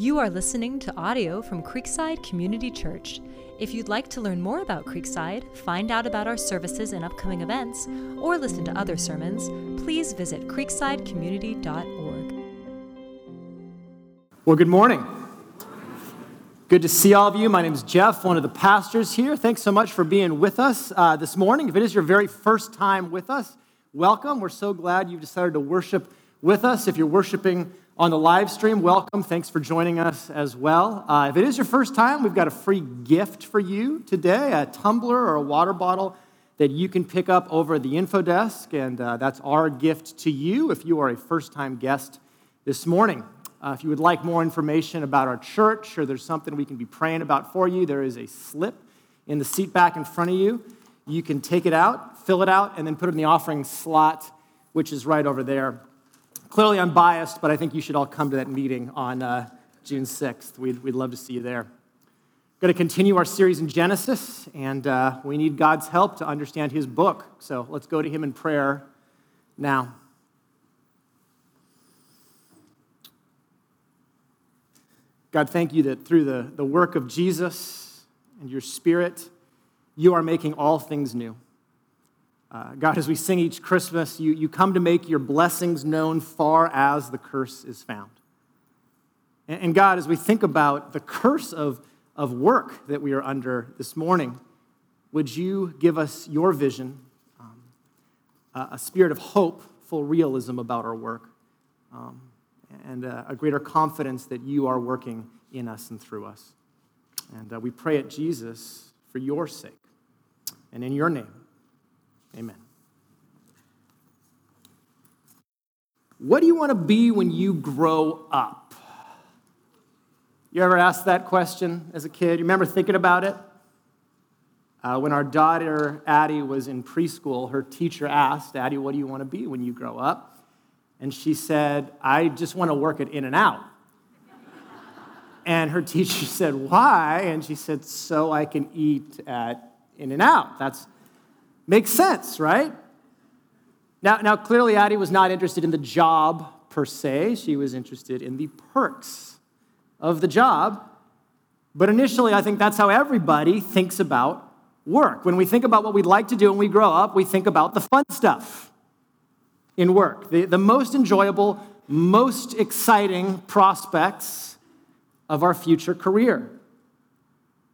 You are listening to audio from Creekside Community Church. If you'd like to learn more about Creekside, find out about our services and upcoming events, or listen to other sermons, please visit creeksidecommunity.org. Well, good morning. Good to see all of you. My name is Jeff, one of the pastors here. Thanks so much for being with us uh, this morning. If it is your very first time with us, welcome. We're so glad you've decided to worship with us. If you're worshiping on the live stream, welcome. Thanks for joining us as well. Uh, if it is your first time, we've got a free gift for you today a tumbler or a water bottle that you can pick up over the info desk, and uh, that's our gift to you if you are a first time guest this morning. Uh, if you would like more information about our church or there's something we can be praying about for you, there is a slip in the seat back in front of you. You can take it out, fill it out, and then put it in the offering slot, which is right over there. Clearly, I'm biased, but I think you should all come to that meeting on uh, June 6th. We'd, we'd love to see you there. Going to continue our series in Genesis, and uh, we need God's help to understand his book. So let's go to him in prayer now. God, thank you that through the, the work of Jesus and your Spirit, you are making all things new. Uh, God, as we sing each Christmas, you, you come to make your blessings known far as the curse is found. And, and God, as we think about the curse of, of work that we are under this morning, would you give us your vision, um, a, a, spirit of hope, full realism about our work, um, and a, a, greater confidence that you are working in us and through us? And uh, we pray at Jesus for your sake and in your name. Amen. What do you want to be when you grow up? You ever asked that question as a kid? You remember thinking about it? Uh, when our daughter Addie was in preschool, her teacher asked, Addie, what do you want to be when you grow up? And she said, I just want to work at In N Out. and her teacher said, Why? And she said, So I can eat at In N Out. That's Makes sense, right? Now, now, clearly, Addie was not interested in the job per se. She was interested in the perks of the job. But initially, I think that's how everybody thinks about work. When we think about what we'd like to do when we grow up, we think about the fun stuff in work, the, the most enjoyable, most exciting prospects of our future career.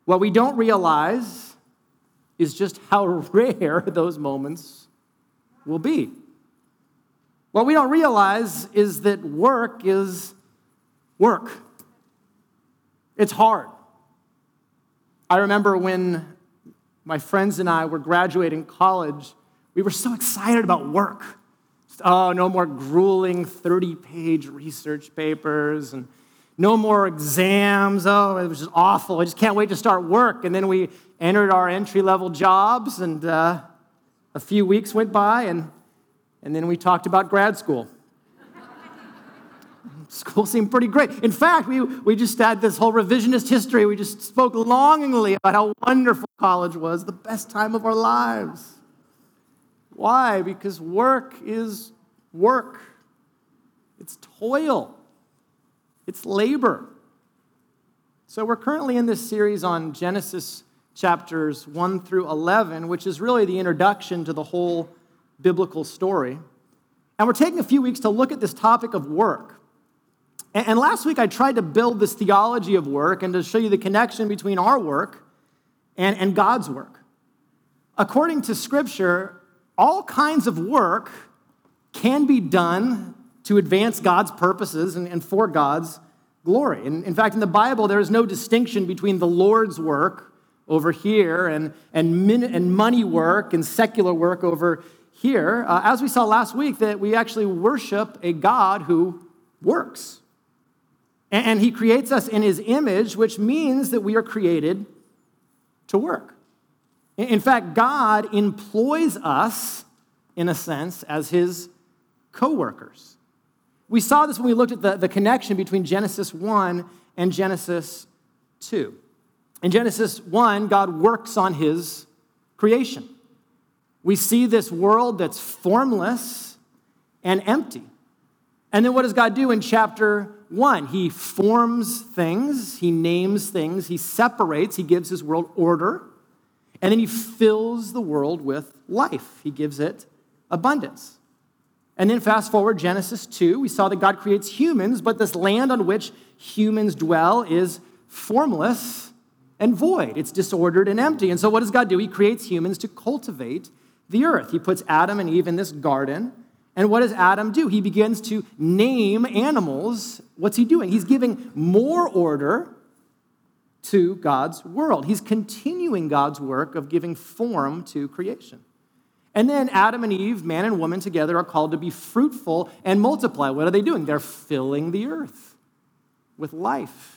What we don't realize is just how rare those moments will be. What we don't realize is that work is work. It's hard. I remember when my friends and I were graduating college, we were so excited about work. Oh, no more grueling 30 page research papers and no more exams. Oh, it was just awful. I just can't wait to start work. And then we entered our entry level jobs, and uh, a few weeks went by, and, and then we talked about grad school. School seemed pretty great. In fact, we, we just had this whole revisionist history. We just spoke longingly about how wonderful college was, the best time of our lives. Why? Because work is work, it's toil. It's labor. So we're currently in this series on Genesis chapters 1 through 11, which is really the introduction to the whole biblical story. And we're taking a few weeks to look at this topic of work. And last week I tried to build this theology of work and to show you the connection between our work and, and God's work. According to Scripture, all kinds of work can be done to advance God's purposes and, and for God's glory. And in fact, in the Bible, there is no distinction between the Lord's work over here and, and, min, and money work and secular work over here. Uh, as we saw last week, that we actually worship a God who works. And, and he creates us in his image, which means that we are created to work. In fact, God employs us, in a sense, as his co workers. We saw this when we looked at the, the connection between Genesis 1 and Genesis 2. In Genesis 1, God works on his creation. We see this world that's formless and empty. And then what does God do in chapter one? He forms things, he names things, he separates, he gives his world order, and then he fills the world with life. He gives it abundance. And then fast forward, Genesis 2, we saw that God creates humans, but this land on which humans dwell is formless and void. It's disordered and empty. And so, what does God do? He creates humans to cultivate the earth. He puts Adam and Eve in this garden. And what does Adam do? He begins to name animals. What's he doing? He's giving more order to God's world. He's continuing God's work of giving form to creation. And then Adam and Eve, man and woman together, are called to be fruitful and multiply. What are they doing? They're filling the earth with life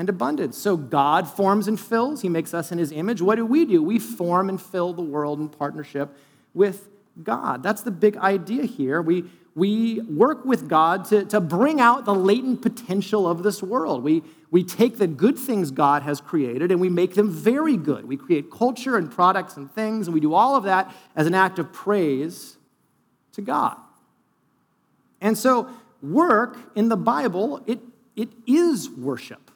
and abundance. So God forms and fills. He makes us in his image. What do we do? We form and fill the world in partnership with God. That's the big idea here. We, we work with God to, to bring out the latent potential of this world. We, we take the good things God has created and we make them very good. We create culture and products and things, and we do all of that as an act of praise to God. And so, work in the Bible, it, it is worship.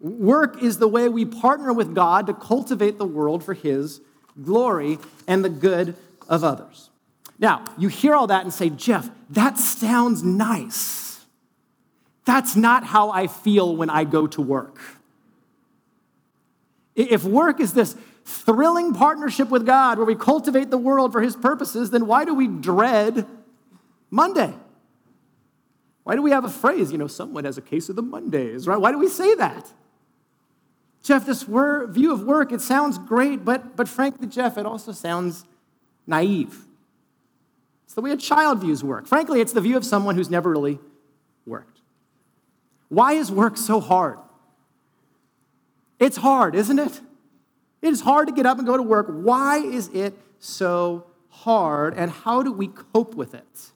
Work is the way we partner with God to cultivate the world for His glory and the good of others. Now, you hear all that and say, Jeff, that sounds nice. That's not how I feel when I go to work. If work is this thrilling partnership with God where we cultivate the world for His purposes, then why do we dread Monday? Why do we have a phrase, you know, someone has a case of the Mondays, right? Why do we say that? Jeff, this view of work, it sounds great, but, but frankly, Jeff, it also sounds naive. It's the way a child views work. Frankly, it's the view of someone who's never really worked. Why is work so hard? It's hard, isn't it? It is hard to get up and go to work. Why is it so hard, and how do we cope with it?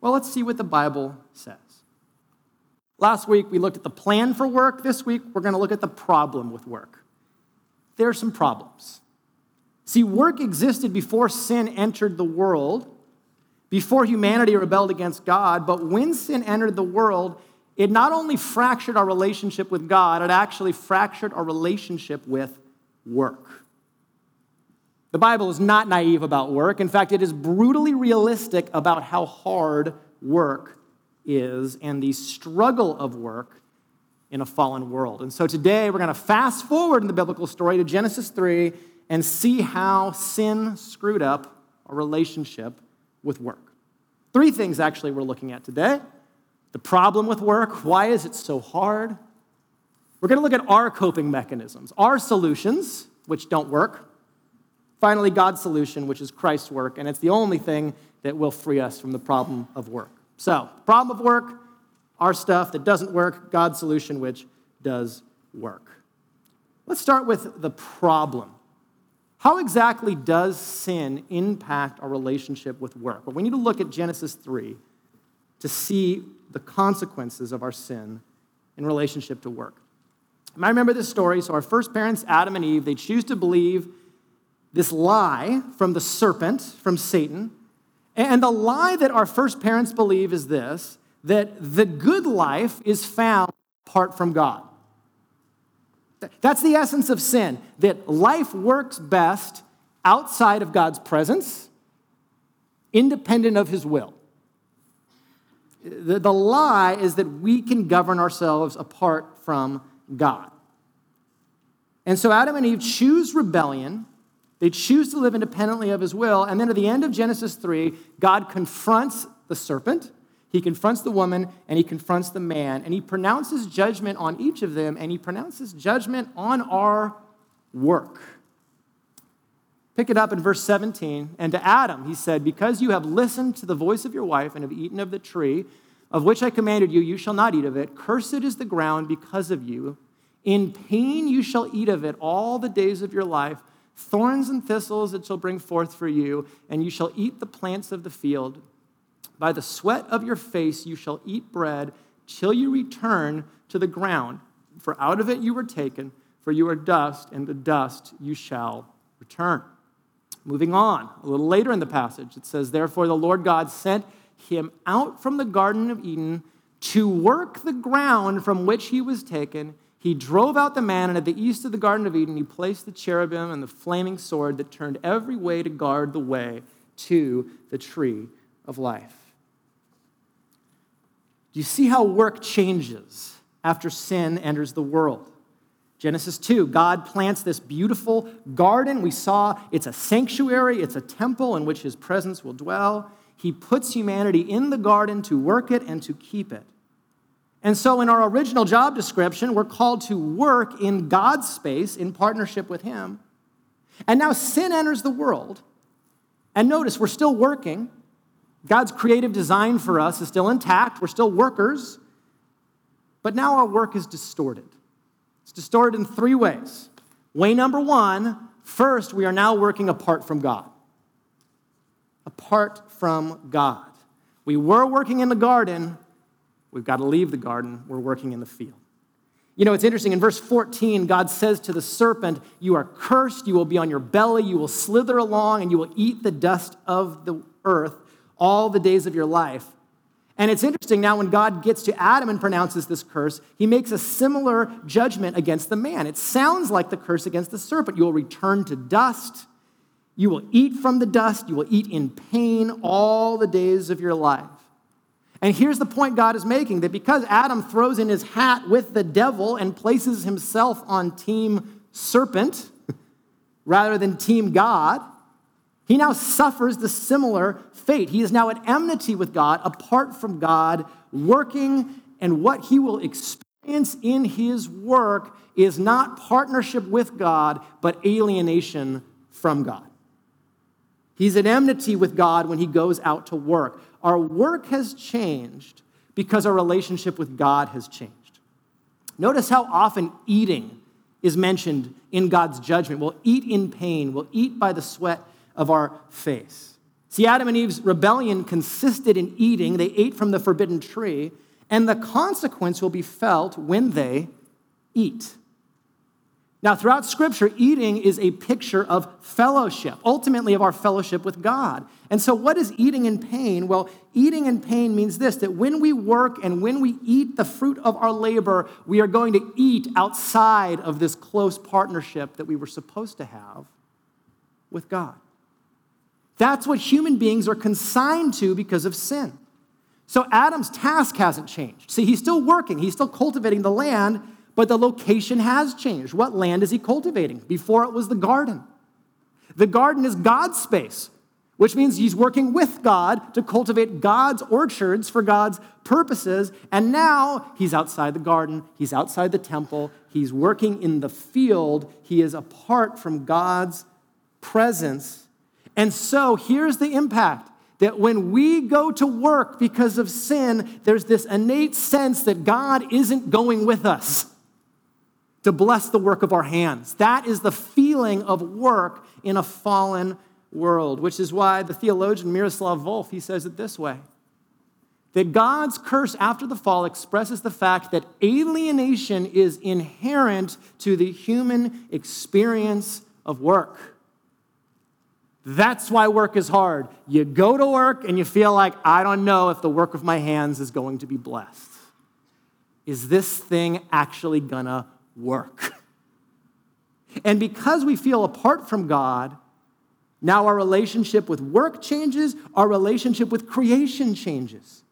Well, let's see what the Bible says. Last week, we looked at the plan for work. This week, we're going to look at the problem with work. There are some problems. See, work existed before sin entered the world, before humanity rebelled against God, but when sin entered the world, it not only fractured our relationship with God, it actually fractured our relationship with work. The Bible is not naive about work. In fact, it is brutally realistic about how hard work is and the struggle of work in a fallen world. And so today we're going to fast forward in the biblical story to Genesis 3 and see how sin screwed up a relationship with work. Three things actually we're looking at today the problem with work, why is it so hard? We're going to look at our coping mechanisms, our solutions, which don't work. Finally, God's solution, which is Christ's work, and it's the only thing that will free us from the problem of work. So, problem of work, our stuff that doesn't work, God's solution, which does work. Let's start with the problem. How exactly does sin impact our relationship with work? Well, we need to look at Genesis 3 to see the consequences of our sin in relationship to work. I remember this story. So, our first parents, Adam and Eve, they choose to believe this lie from the serpent, from Satan. And the lie that our first parents believe is this that the good life is found apart from God. That's the essence of sin, that life works best outside of God's presence, independent of his will. The, the lie is that we can govern ourselves apart from God. And so Adam and Eve choose rebellion. They choose to live independently of his will. And then at the end of Genesis 3, God confronts the serpent he confronts the woman and he confronts the man, and he pronounces judgment on each of them, and he pronounces judgment on our work. Pick it up in verse 17. And to Adam, he said, Because you have listened to the voice of your wife and have eaten of the tree of which I commanded you, you shall not eat of it. Cursed is the ground because of you. In pain you shall eat of it all the days of your life. Thorns and thistles it shall bring forth for you, and you shall eat the plants of the field. By the sweat of your face you shall eat bread till you return to the ground. For out of it you were taken, for you are dust, and to dust you shall return. Moving on, a little later in the passage, it says, Therefore the Lord God sent him out from the Garden of Eden to work the ground from which he was taken. He drove out the man, and at the east of the Garden of Eden, he placed the cherubim and the flaming sword that turned every way to guard the way to the tree of life. Do you see how work changes after sin enters the world? Genesis 2, God plants this beautiful garden. We saw it's a sanctuary, it's a temple in which his presence will dwell. He puts humanity in the garden to work it and to keep it. And so, in our original job description, we're called to work in God's space in partnership with Him. And now sin enters the world. And notice, we're still working. God's creative design for us is still intact. We're still workers. But now our work is distorted. It's distorted in three ways. Way number one first, we are now working apart from God. Apart from God. We were working in the garden, we've got to leave the garden, we're working in the field. You know, it's interesting. In verse 14, God says to the serpent, You are cursed, you will be on your belly, you will slither along, and you will eat the dust of the earth all the days of your life. And it's interesting now when God gets to Adam and pronounces this curse, he makes a similar judgment against the man. It sounds like the curse against the serpent. You will return to dust. You will eat from the dust. You will eat in pain all the days of your life. And here's the point God is making that because Adam throws in his hat with the devil and places himself on team serpent rather than team God, he now suffers the similar fate. He is now at enmity with God, apart from God, working, and what he will experience in his work is not partnership with God, but alienation from God. He's at enmity with God when he goes out to work. Our work has changed because our relationship with God has changed. Notice how often eating is mentioned in God's judgment. We'll eat in pain, we'll eat by the sweat of our face. See, Adam and Eve's rebellion consisted in eating, they ate from the forbidden tree, and the consequence will be felt when they eat. Now, throughout Scripture, eating is a picture of fellowship, ultimately of our fellowship with God. And so, what is eating in pain? Well, eating in pain means this that when we work and when we eat the fruit of our labor, we are going to eat outside of this close partnership that we were supposed to have with God. That's what human beings are consigned to because of sin. So Adam's task hasn't changed. See, he's still working, he's still cultivating the land, but the location has changed. What land is he cultivating? Before it was the garden. The garden is God's space, which means he's working with God to cultivate God's orchards for God's purposes. And now he's outside the garden, he's outside the temple, he's working in the field, he is apart from God's presence and so here's the impact that when we go to work because of sin, there's this innate sense that God isn't going with us to bless the work of our hands. That is the feeling of work in a fallen world, which is why the theologian Miroslav Volf, he says it this way. That God's curse after the fall expresses the fact that alienation is inherent to the human experience of work. That's why work is hard. You go to work and you feel like, I don't know if the work of my hands is going to be blessed. Is this thing actually gonna work? And because we feel apart from God, now our relationship with work changes, our relationship with creation changes.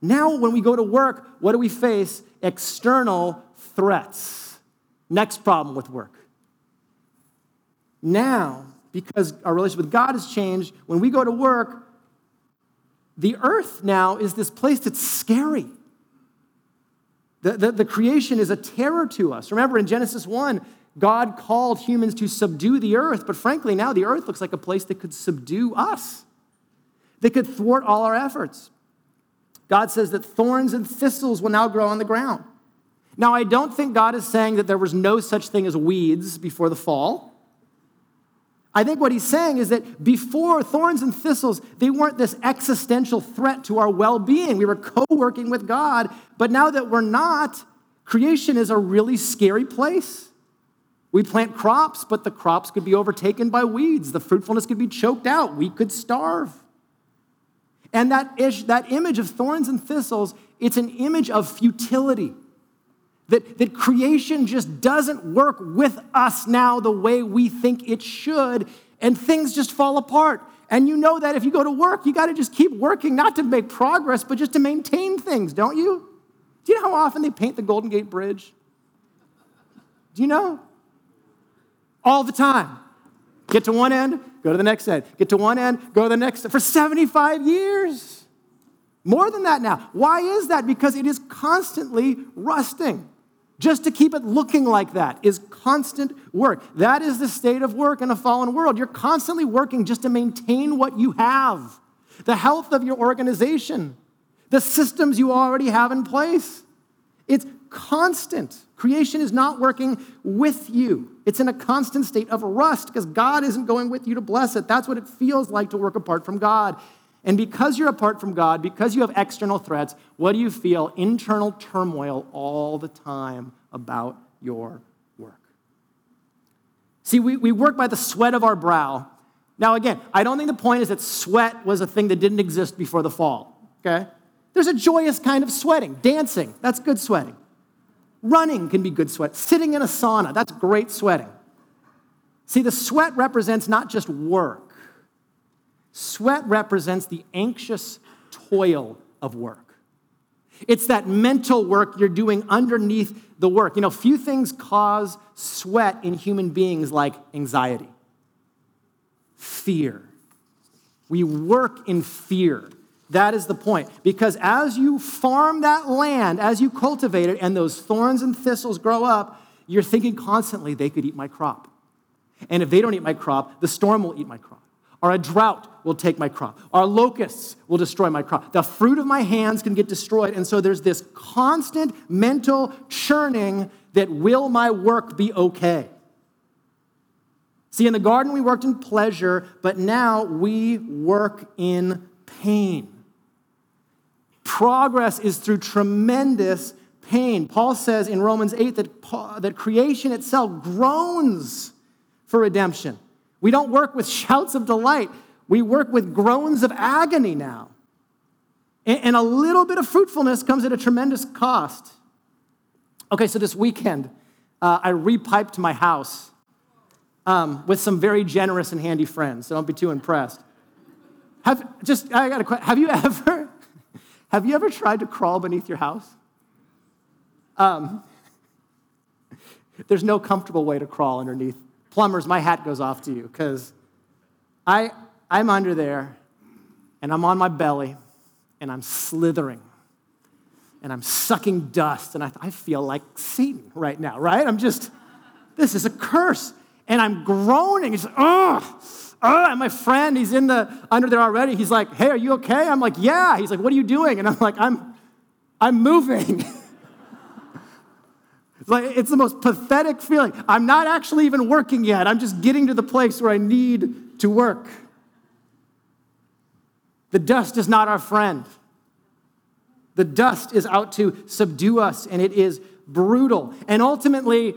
Now, when we go to work, what do we face? External threats. Next problem with work. Now, because our relationship with God has changed. When we go to work, the earth now is this place that's scary. The, the, the, creation is a terror to us. Remember in Genesis 1, God called humans to subdue the earth, but frankly, now the earth looks like a place that could subdue us, that could thwart all our efforts. God says that thorns and thistles will now grow on the ground. Now, I don't think God is saying that there was no such thing as weeds before the fall. I think what he's saying is that before thorns and thistles, they weren't this existential threat to our well being. We were co working with God. But now that we're not, creation is a really scary place. We plant crops, but the crops could be overtaken by weeds. The fruitfulness could be choked out. We could starve. And that, ish, that image of thorns and thistles, it's an image of futility. That, that creation just doesn't work with us now the way we think it should, and things just fall apart. And you know that if you go to work, you got to just keep working, not to make progress, but just to maintain things, don't you? Do you know how often they paint the Golden Gate Bridge? Do you know? All the time. Get to one end, go to the next end. Get to one end, go to the next. For 75 years. More than that now. Why is that? Because it is constantly rusting. Just to keep it looking like that is constant work. That is the state of work in a fallen world. You're constantly working just to maintain what you have, the health of your organization, the systems you already have in place. It's constant. Creation is not working with you. It's in a constant state of rust because God isn't going with you to bless it. That's what it feels like to work apart from God. And because you're apart from God, because you have external threats, what do you feel? Internal turmoil all the time about your work. See, we, we work by the sweat of our brow. Now, again, I don't think the point is that sweat was a thing that didn't exist before the fall, okay? There's a joyous kind of sweating. Dancing, that's good sweating. Running can be good sweat. Sitting in a sauna, that's great sweating. See, the sweat represents not just work, sweat represents the anxious toil of work. It's that mental work you're doing underneath the work. You know, few things cause sweat in human beings like anxiety, fear. We work in fear. That is the point. Because as you farm that land, as you cultivate it, and those thorns and thistles grow up, you're thinking constantly, they could eat my crop. And if they don't eat my crop, the storm will eat my crop. Or a drought will take my crop. Or locusts will destroy my crop. The fruit of my hands can get destroyed. And so there's this constant mental churning that will my work be okay? See, in the garden we worked in pleasure, but now we work in pain. Progress is through tremendous pain. Paul says in Romans 8 that, that creation itself groans for redemption. We don't work with shouts of delight, we work with groans of agony now. And, a little bit of fruitfulness comes at a tremendous cost. Okay, so this weekend, uh, I repiped my house um, with some very generous and handy friends, so don't be too impressed. Have, just, I got a question. Have you ever have you ever tried to crawl beneath your house? Um, there's no comfortable way to crawl underneath. Plumbers, my hat goes off to you because I, I'm under there and I'm on my belly and I'm slithering and I'm sucking dust and I, I feel like Satan right now, right? I'm just, this is a curse. And I'm groaning. It's, oh, oh, and my friend, he's in the under there already. He's like, hey, are you okay? I'm like, yeah. He's like, what are you doing? And I'm like, I'm, I'm moving. it's like it's the most pathetic feeling. I'm not actually even working yet. I'm just getting to the place where I need to work. The dust is not our friend. The dust is out to subdue us, and it is brutal. And ultimately,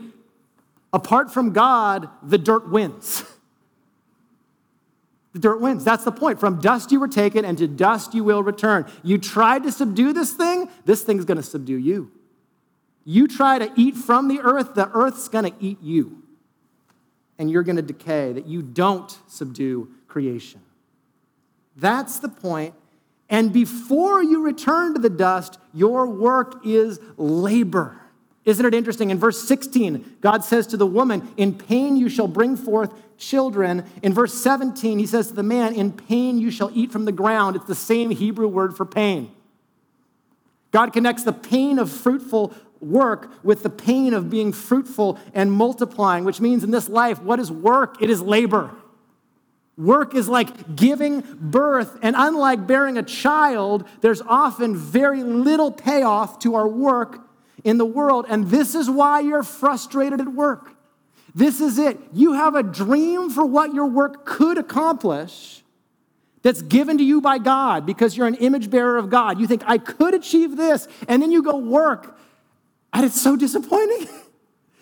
apart from God, the dirt wins. The dirt wins. That's the point. From dust you were taken, and to dust you will return. You tried to subdue this thing, this thing's going to subdue you. You try to eat from the earth, the earth's going to eat you. And you're going to decay, that you don't subdue creation. That's the point. And before you return to the dust, your work is labor. Isn't it interesting? In verse 16, God says to the woman, In pain you shall bring forth children. In verse 17, he says to the man, In pain you shall eat from the ground. It's the same Hebrew word for pain. God connects the pain of fruitful work with the pain of being fruitful and multiplying, which means in this life, what is work? It is labor. Work is like giving birth, and unlike bearing a child, there's often very little payoff to our work in the world, and this is why you're frustrated at work. This is it. You have a dream for what your work could accomplish that's given to you by God because you're an image bearer of God. You think, I could achieve this, and then you go work, and it's so disappointing.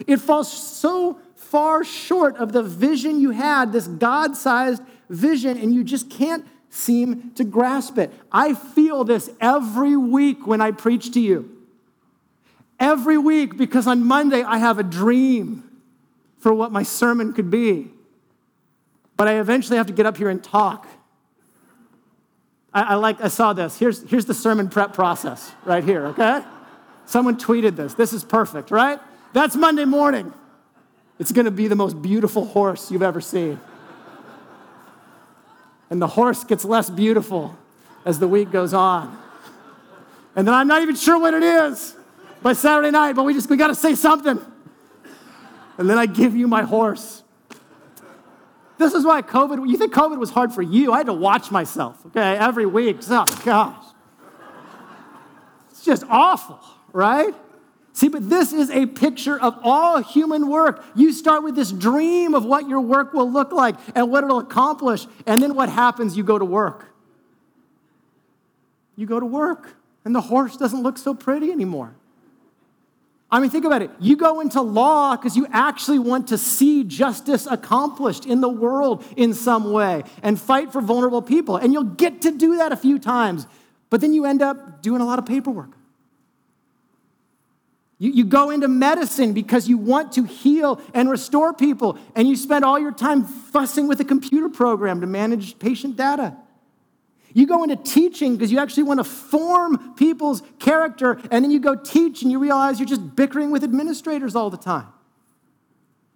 It falls so far short of the vision you had, this God sized vision, and you just can't seem to grasp it. I feel this every week when I preach to you. Every week, because on Monday I have a dream for what my sermon could be. But I eventually have to get up here and talk. I, I like, I saw this. Here's, here's the sermon prep process right here, okay? Someone tweeted this. This is perfect, right? That's Monday morning. It's gonna be the most beautiful horse you've ever seen. And the horse gets less beautiful as the week goes on. And then I'm not even sure what it is by Saturday night, but we just, we gotta say something. And then I give you my horse. This is why COVID, you think COVID was hard for you? I had to watch myself, okay, every week. Oh, gosh. It's just awful, right? See, but this is a picture of all human work. You start with this dream of what your work will look like and what it'll accomplish, and then what happens? You go to work. You go to work, and the horse doesn't look so pretty anymore. I mean, think about it. You go into law because you actually want to see justice accomplished in the world in some way and fight for vulnerable people. And you'll get to do that a few times, but then you end up doing a lot of paperwork. You, you go into medicine because you want to heal and restore people, and you spend all your time fussing with a computer program to manage patient data. You go into teaching because you actually want to form people's character, and then you go teach and you realize you're just bickering with administrators all the time.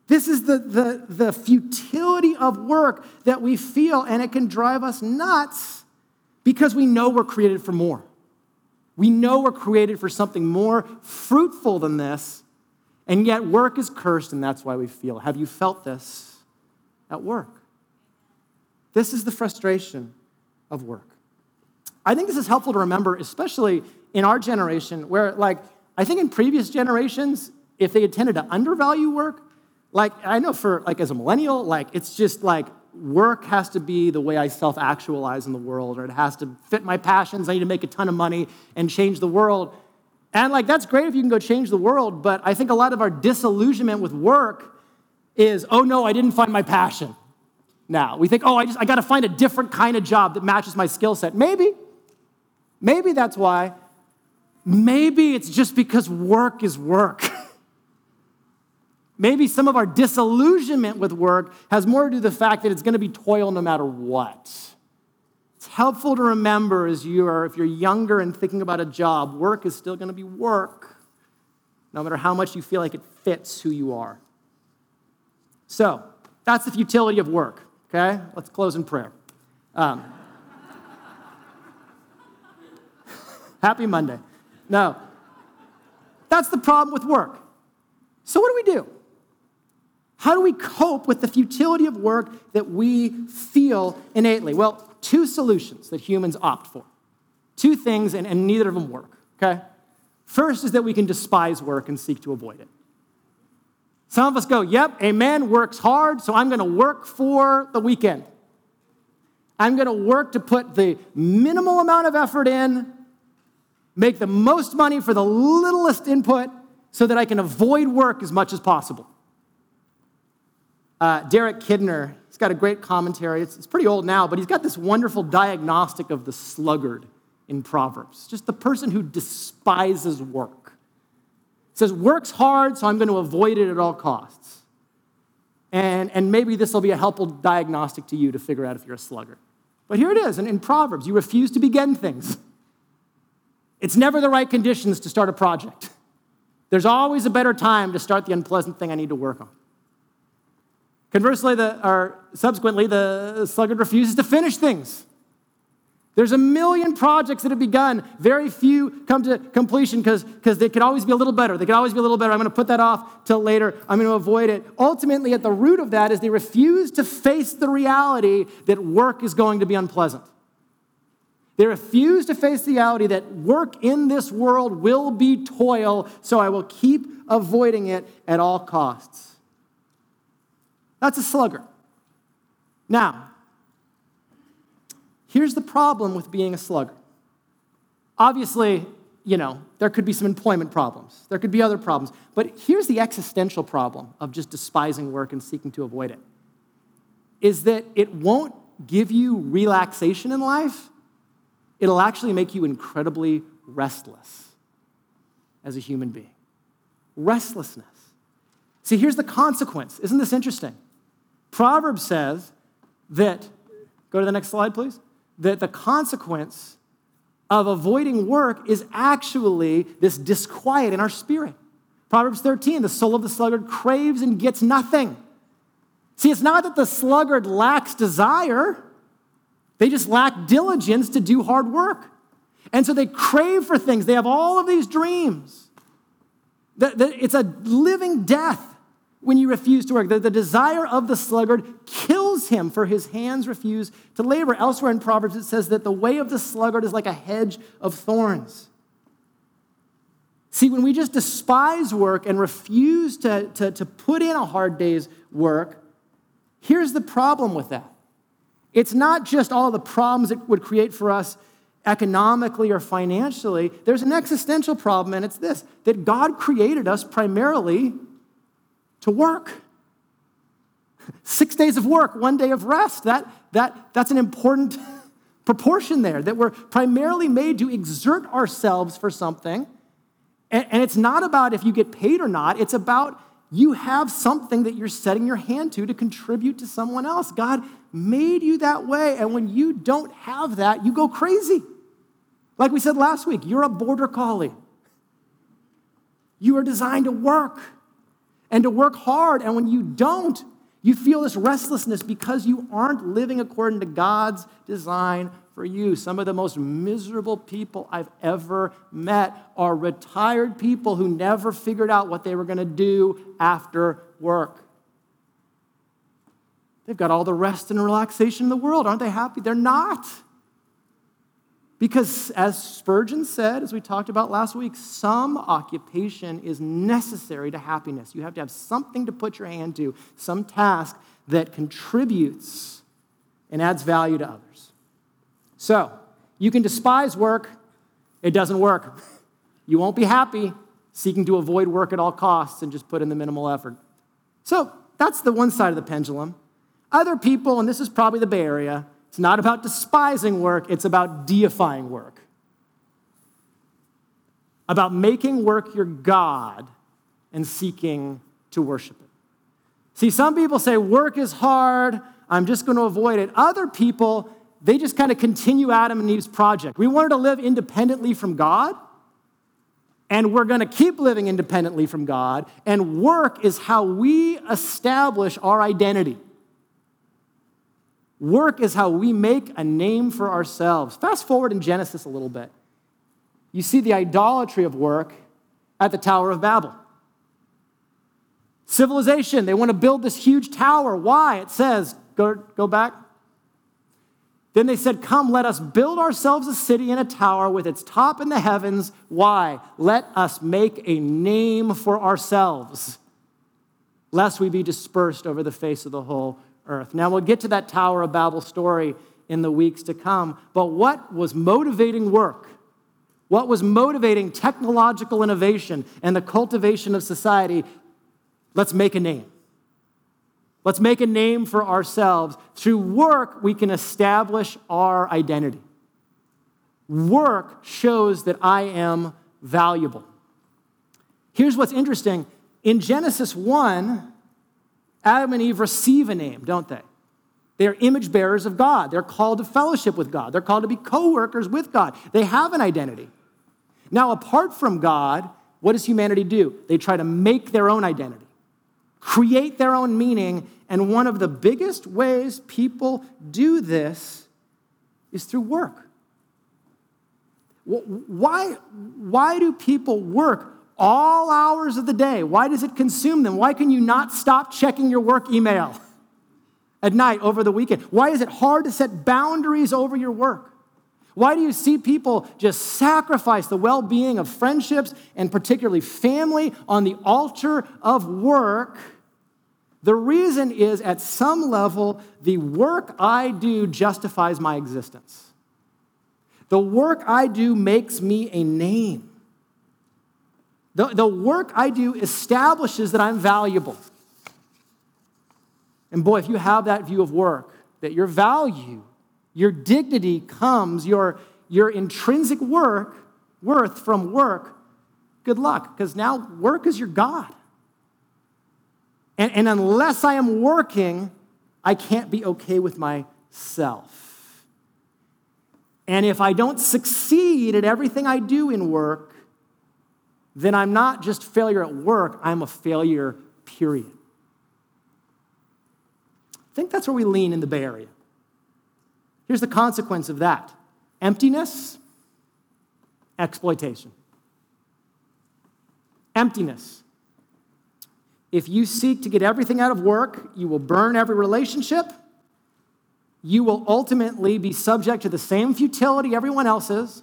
This is the, the, the futility of work that we feel, and it can drive us nuts because we know we're created for more. We know we're created for something more fruitful than this, and yet work is cursed, and that's why we feel. Have you felt this at work? This is the frustration of work. I think this is helpful to remember, especially in our generation, where, like, I think in previous generations, if they had tended to undervalue work, like, I know for, like, as a millennial, like, it's just like, work has to be the way I self actualize in the world, or it has to fit my passions. I need to make a ton of money and change the world. And like, that's great if you can go change the world, but I think a lot of our disillusionment with work is, oh no, I didn't find my passion. Now, we think, oh, I just, I gotta find a different kind of job that matches my skill set. Maybe. Maybe that's why. Maybe it's just because work is work. Maybe some of our disillusionment with work has more to do with the fact that it's going to be toil no matter what. It's helpful to remember as you are, if you're younger and thinking about a job, work is still going to be work, no matter how much you feel like it fits who you are. So, that's the futility of work, okay? Let's close in prayer. Um, happy Monday. No, that's the problem with work. So, what do we do? How do we cope with the futility of work that we feel innately? Well, two solutions that humans opt for. Two things, and, and neither of them work, okay? First is that we can despise work and seek to avoid it. Some of us go, yep, a man works hard, so I'm gonna work for the weekend. I'm gonna work to put the minimal amount of effort in, make the most money for the littlest input, so that I can avoid work as much as possible. Uh, Derek Kidner, he's got a great commentary. It's, it's pretty old now, but he's got this wonderful diagnostic of the sluggard in Proverbs, just the person who despises work. says, works hard, so I'm going to avoid it at all costs. And, and maybe this will be a helpful diagnostic to you to figure out if you're a sluggard. But here it is in, in Proverbs you refuse to begin things. It's never the right conditions to start a project. There's always a better time to start the unpleasant thing I need to work on. Conversely, the, or subsequently, the sluggard refuses to finish things. There's a million projects that have begun. Very few come to completion because they could always be a little better. They could always be a little better. I'm going to put that off till later. I'm going to avoid it. Ultimately, at the root of that is they refuse to face the reality that work is going to be unpleasant. They refuse to face the reality that work in this world will be toil, so I will keep avoiding it at all costs. That's a slugger. Now, here's the problem with being a slugger. Obviously, you know, there could be some employment problems, there could be other problems, but here's the existential problem of just despising work and seeking to avoid it is that it won't give you relaxation in life, it'll actually make you incredibly restless as a human being. Restlessness. See, here's the consequence. Isn't this interesting? Proverbs says that, go to the next slide, please, that the consequence of avoiding work is actually this disquiet in our spirit. Proverbs 13, the soul of the sluggard craves and gets nothing. See, it's not that the sluggard lacks desire, they just lack diligence to do hard work. And so they crave for things. They have all of these dreams. It's a living death when you refuse to work. The, the, desire of the sluggard kills him, for his hands refuse to labor. Elsewhere in Proverbs, it says that the way of the sluggard is like a hedge of thorns. See, when we just despise work and refuse to, to, to put in a hard day's work, here's the problem with that. It's not just all the problems it would create for us economically or financially. There's an existential problem, and it's this that God created us primarily to work. Six days of work, one day of rest. That, that, that's an important proportion there, that we're primarily made to exert ourselves for something. And, and it's not about if you get paid or not, it's about you have something that you're setting your hand to to contribute to someone else. God made you that way. And when you don't have that, you go crazy. Like we said last week, you're a border collie. You are designed to work and to work hard. And when you don't, you feel this restlessness because you aren't living according to God's design for you. Some of the most miserable people I've ever met are retired people who never figured out what they were going to do after work. They've got all the rest and relaxation in the world. Aren't they happy? They're not. Because, as Spurgeon said, as we talked about last week, some occupation is necessary to happiness. You have to have something to put your hand to, some task that contributes and adds value to others. So, you can despise work, it doesn't work. You won't be happy seeking to avoid work at all costs and just put in the minimal effort. So, that's the one side of the pendulum. Other people, and this is probably the Bay Area, it's not about despising work, it's about deifying work. About making work your God and seeking to worship it. See, some people say work is hard, I'm just going to avoid it. Other people, they just kind of continue Adam and Eve's project. We wanted to live independently from God, and we're going to keep living independently from God, and work is how we establish our identity. Work is how we make a name for ourselves. Fast forward in Genesis a little bit. You see the idolatry of work at the Tower of Babel. Civilization, they want to build this huge tower. Why? It says, go, go back. Then they said, Come, let us build ourselves a city and a tower with its top in the heavens. Why? Let us make a name for ourselves, lest we be dispersed over the face of the whole earth. Now, we'll get to that Tower of Babel story in the weeks to come, but what was motivating work? What was motivating technological innovation and the cultivation of society? Let's make a name. Let's make a name for ourselves. Through work, we can establish our identity. Work shows that I am valuable. Here's what's interesting in Genesis 1, Adam and Eve receive a name, don't they? They're image bearers of God. They're called to fellowship with God. They're called to be co workers with God. They have an identity. Now, apart from God, what does humanity do? They try to make their own identity, create their own meaning. And one of the biggest ways people do this is through work. Why, why do people work all hours of the day. Why does it consume them? Why can you not stop checking your work email at night over the weekend? Why is it hard to set boundaries over your work? Why do you see people just sacrifice the well being of friendships and particularly family on the altar of work? The reason is at some level, the work I do justifies my existence. The work I do makes me a name. The, the work I do establishes that I'm valuable. And boy, if you have that view of work, that your value, your dignity comes, your, your intrinsic work, worth from work, good luck, because now work is your God. And, and unless I am working, I can't be okay with myself. And if I don't succeed at everything I do in work, then I'm not just failure at work, I'm a failure, period. I think that's where we lean in the Bay Area. Here's the consequence of that emptiness, exploitation. Emptiness. If you seek to get everything out of work, you will burn every relationship. You will ultimately be subject to the same futility everyone else is.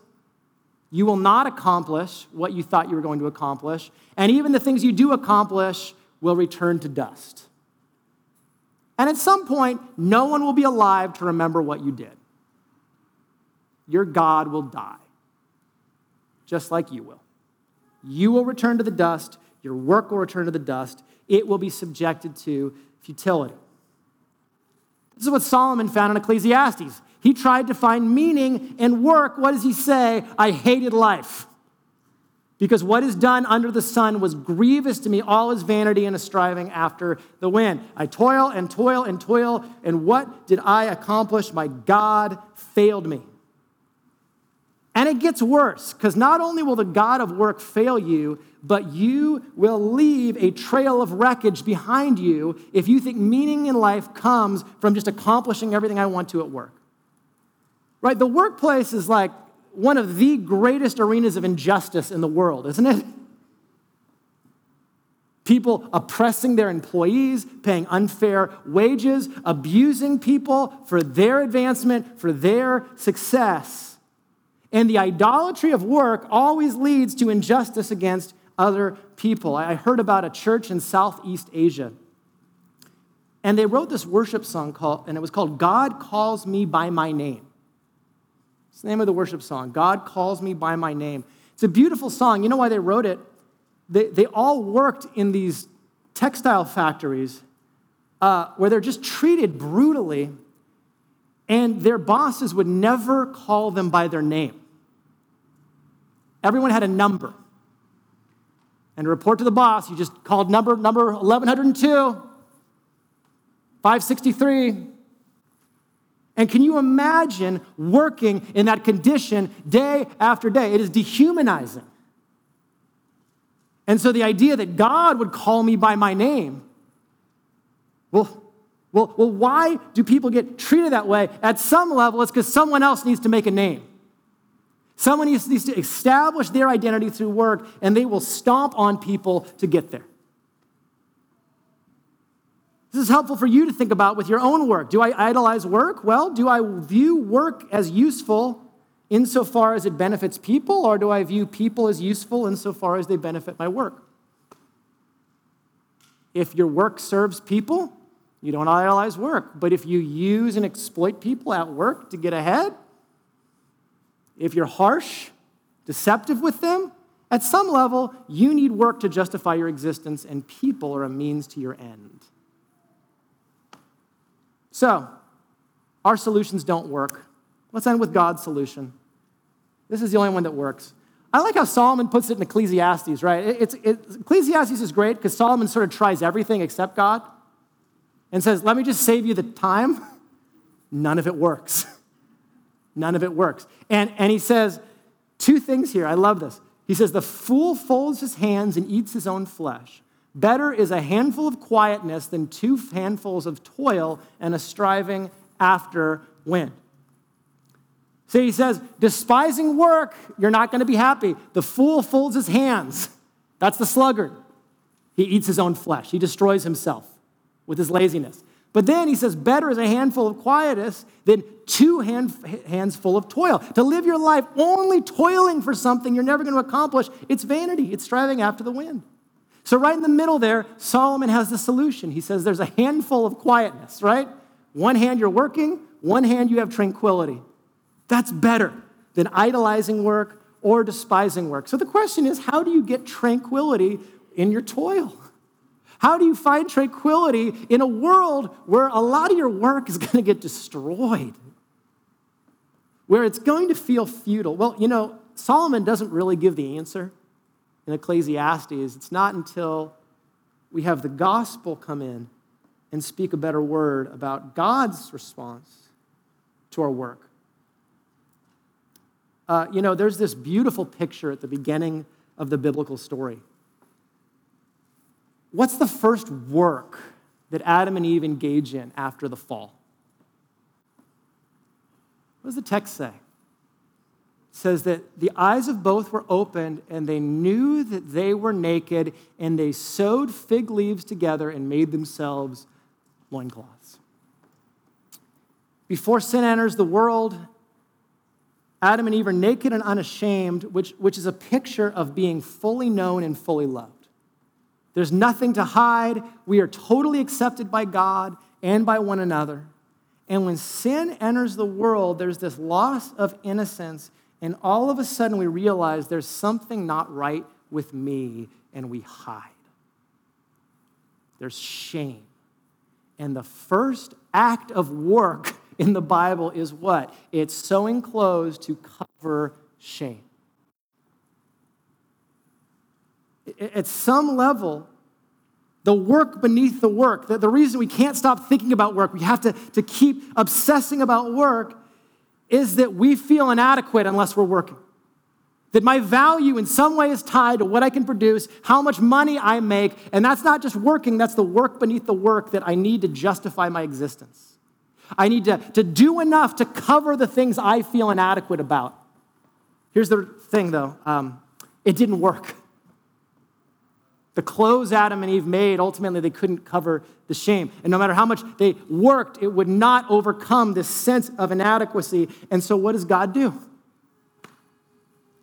You will not accomplish what you thought you were going to accomplish. And even the things you do accomplish will return to dust. And at some point, no one will be alive to remember what you did. Your God will die, just like you will. You will return to the dust, your work will return to the dust, it will be subjected to futility. This is what Solomon found in Ecclesiastes. He tried to find meaning in work. What does he say? I hated life. Because what is done under the sun was grievous to me, all is vanity and a striving after the wind. I toil and toil and toil, and what did I accomplish? My God failed me. And it gets worse, because not only will the God of work fail you, but you will leave a trail of wreckage behind you if you think meaning in life comes from just accomplishing everything I want to at work. Right? The workplace is like one of the greatest arenas of injustice in the world, isn't it? People oppressing their employees, paying unfair wages, abusing people for their advancement, for their success. And the idolatry of work always leads to injustice against other people. I heard about a church in Southeast Asia. And they wrote this worship song called, and it was called God Calls Me by My Name. It's the name of the worship song. God Calls Me by My Name. It's a beautiful song. You know why they wrote it? They, they all worked in these textile factories uh, where they're just treated brutally, and their bosses would never call them by their name. Everyone had a number. And to report to the boss, you just called number number 1102, 563. And can you imagine working in that condition day after day? It is dehumanizing. And so the idea that God would call me by my name, well, well, well why do people get treated that way? At some level, it's because someone else needs to make a name. Someone needs to establish their identity through work, and they will stomp on people to get there. This is helpful for you to think about with your own work. Do I idolize work? Well, do I view work as useful insofar as it benefits people, or do I view people as useful insofar as they benefit my work? If your work serves people, you don't idolize work. But if you use and exploit people at work to get ahead, if you're harsh, deceptive with them, at some level, you need work to justify your existence, and people are a means to your end. So, our solutions don't work. Let's end with God's solution. This is the only one that works. I like how Solomon puts it in Ecclesiastes, right? It's, it, Ecclesiastes is great because Solomon sort of tries everything except God and says, Let me just save you the time. None of it works. None of it works. And, and he says two things here. I love this. He says, The fool folds his hands and eats his own flesh. Better is a handful of quietness than two handfuls of toil and a striving after wind. So he says, despising work, you're not going to be happy. The fool folds his hands. That's the sluggard. He eats his own flesh, he destroys himself with his laziness. But then he says, better is a handful of quietness than two hand, hands full of toil. To live your life only toiling for something you're never going to accomplish, it's vanity. It's striving after the wind. So, right in the middle there, Solomon has the solution. He says there's a handful of quietness, right? One hand you're working, one hand you have tranquility. That's better than idolizing work or despising work. So, the question is how do you get tranquility in your toil? How do you find tranquility in a world where a lot of your work is going to get destroyed? Where it's going to feel futile? Well, you know, Solomon doesn't really give the answer in Ecclesiastes. It's not until we have the gospel come in and speak a better word about God's response to our work. Uh, you know, there's this beautiful picture at the beginning of the biblical story. What's the first work that Adam and Eve engage in after the fall? What does the text say? Says that the eyes of both were opened and they knew that they were naked and they sewed fig leaves together and made themselves loincloths. Before sin enters the world, Adam and Eve are naked and unashamed, which, which is a picture of being fully known and fully loved. There's nothing to hide. We are totally accepted by God and by one another. And when sin enters the world, there's this loss of innocence, and all of a sudden we realize there's something not right with me, and we hide. There's shame. And the first act of work in the Bible is what? It's sewing clothes to cover shame. At some level, the work beneath the work, the, the reason we can't stop thinking about work, we have to, to keep obsessing about work, is that we feel inadequate unless we're working. That my value in some way is tied to what I can produce, how much money I make, and that's not just working, that's the work beneath the work that I need to justify my existence. I need to, to do enough to cover the things I feel inadequate about. Here's the thing though um, it didn't work. The clothes Adam and Eve made, ultimately, they couldn't cover the shame. And no matter how much they worked, it would not overcome this sense of inadequacy. And so, what does God do?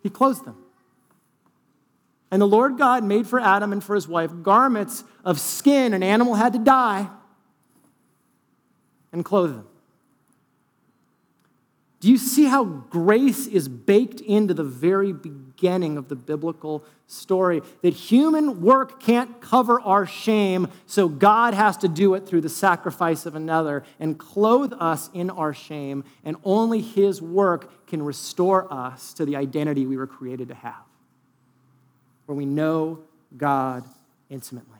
He clothes them. And the Lord God made for Adam and for his wife garments of skin. An animal had to die and clothe them. Do you see how grace is baked into the very beginning of the biblical story? That human work can't cover our shame, so God has to do it through the sacrifice of another and clothe us in our shame, and only His work can restore us to the identity we were created to have, where we know God intimately.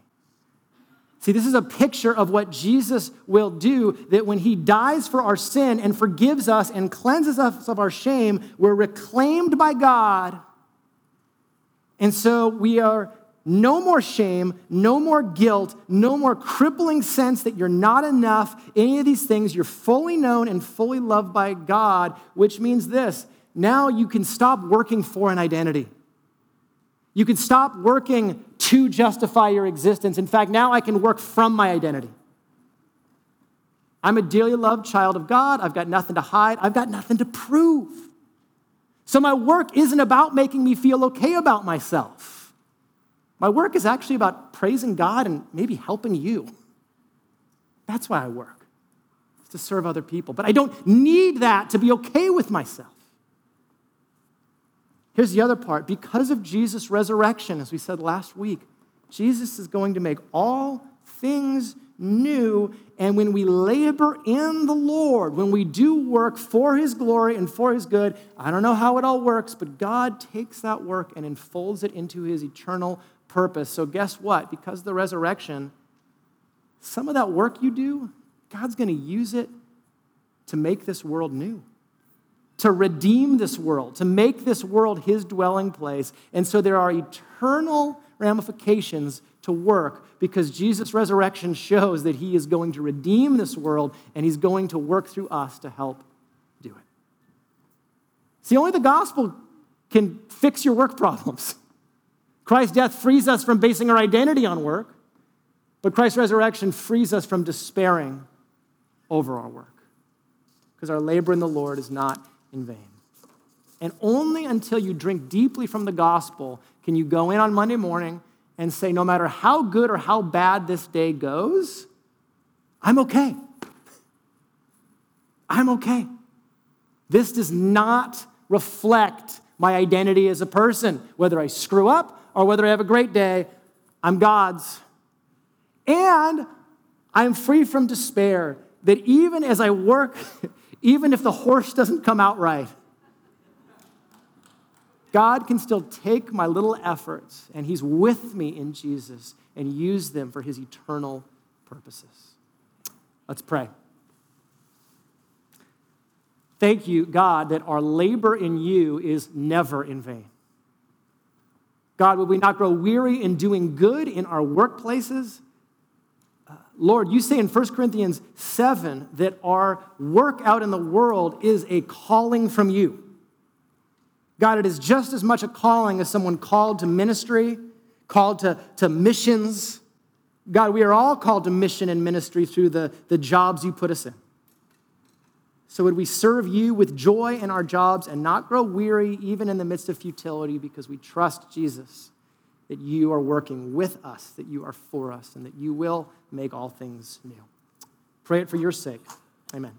See, this is a picture of what Jesus will do that when he dies for our sin and forgives us and cleanses us of our shame, we're reclaimed by God. And so we are no more shame, no more guilt, no more crippling sense that you're not enough, any of these things. You're fully known and fully loved by God, which means this now you can stop working for an identity. You can stop working to justify your existence. In fact, now I can work from my identity. I'm a dearly loved child of God. I've got nothing to hide. I've got nothing to prove. So my work isn't about making me feel okay about myself. My work is actually about praising God and maybe helping you. That's why I work, it's to serve other people. But I don't need that to be okay with myself. Here's the other part because of Jesus' resurrection, as we said last week, Jesus is going to make all things new. And when we labor in the Lord, when we do work for His glory and for His good, I don't know how it all works, but God takes that work and enfolds it into His eternal purpose. So, guess what? Because of the resurrection, some of that work you do, God's going to use it to make this world new to redeem this world, to make this world his dwelling place. And so there are eternal ramifications to work because Jesus' resurrection shows that he is going to redeem this world and he's going to work through us to help do it. See, only the gospel can fix your work problems. Christ's death frees us from basing our identity on work, but Christ's resurrection frees us from despairing over our work because our labor in the Lord is not in vain. And only until you drink deeply from the gospel can you go in on Monday morning and say, no matter how good or how bad this day goes, I'm okay. I'm okay. This does not reflect my identity as a person. Whether I screw up or whether I have a great day, I'm God's. And I'm free from despair that even as I work, even if the horse doesn't come out right, God can still take my little efforts and He's with me in Jesus and use them for His eternal purposes. Let's pray. Thank you, God, that our labor in you is never in vain. God, would we not grow weary in doing good in our workplaces? Uh, Lord, you say in 1 Corinthians 7 that our work out in the world is a calling from you. God, it is just as much a calling as someone called to ministry, called to, to missions. God, we are all called to mission and ministry through the, the jobs you put us in. So, would we serve you with joy in our jobs and not grow weary even in the midst of futility because we trust Jesus that you are working with us, that you are for us, and that you will make all things new. Pray it for your sake. Amen.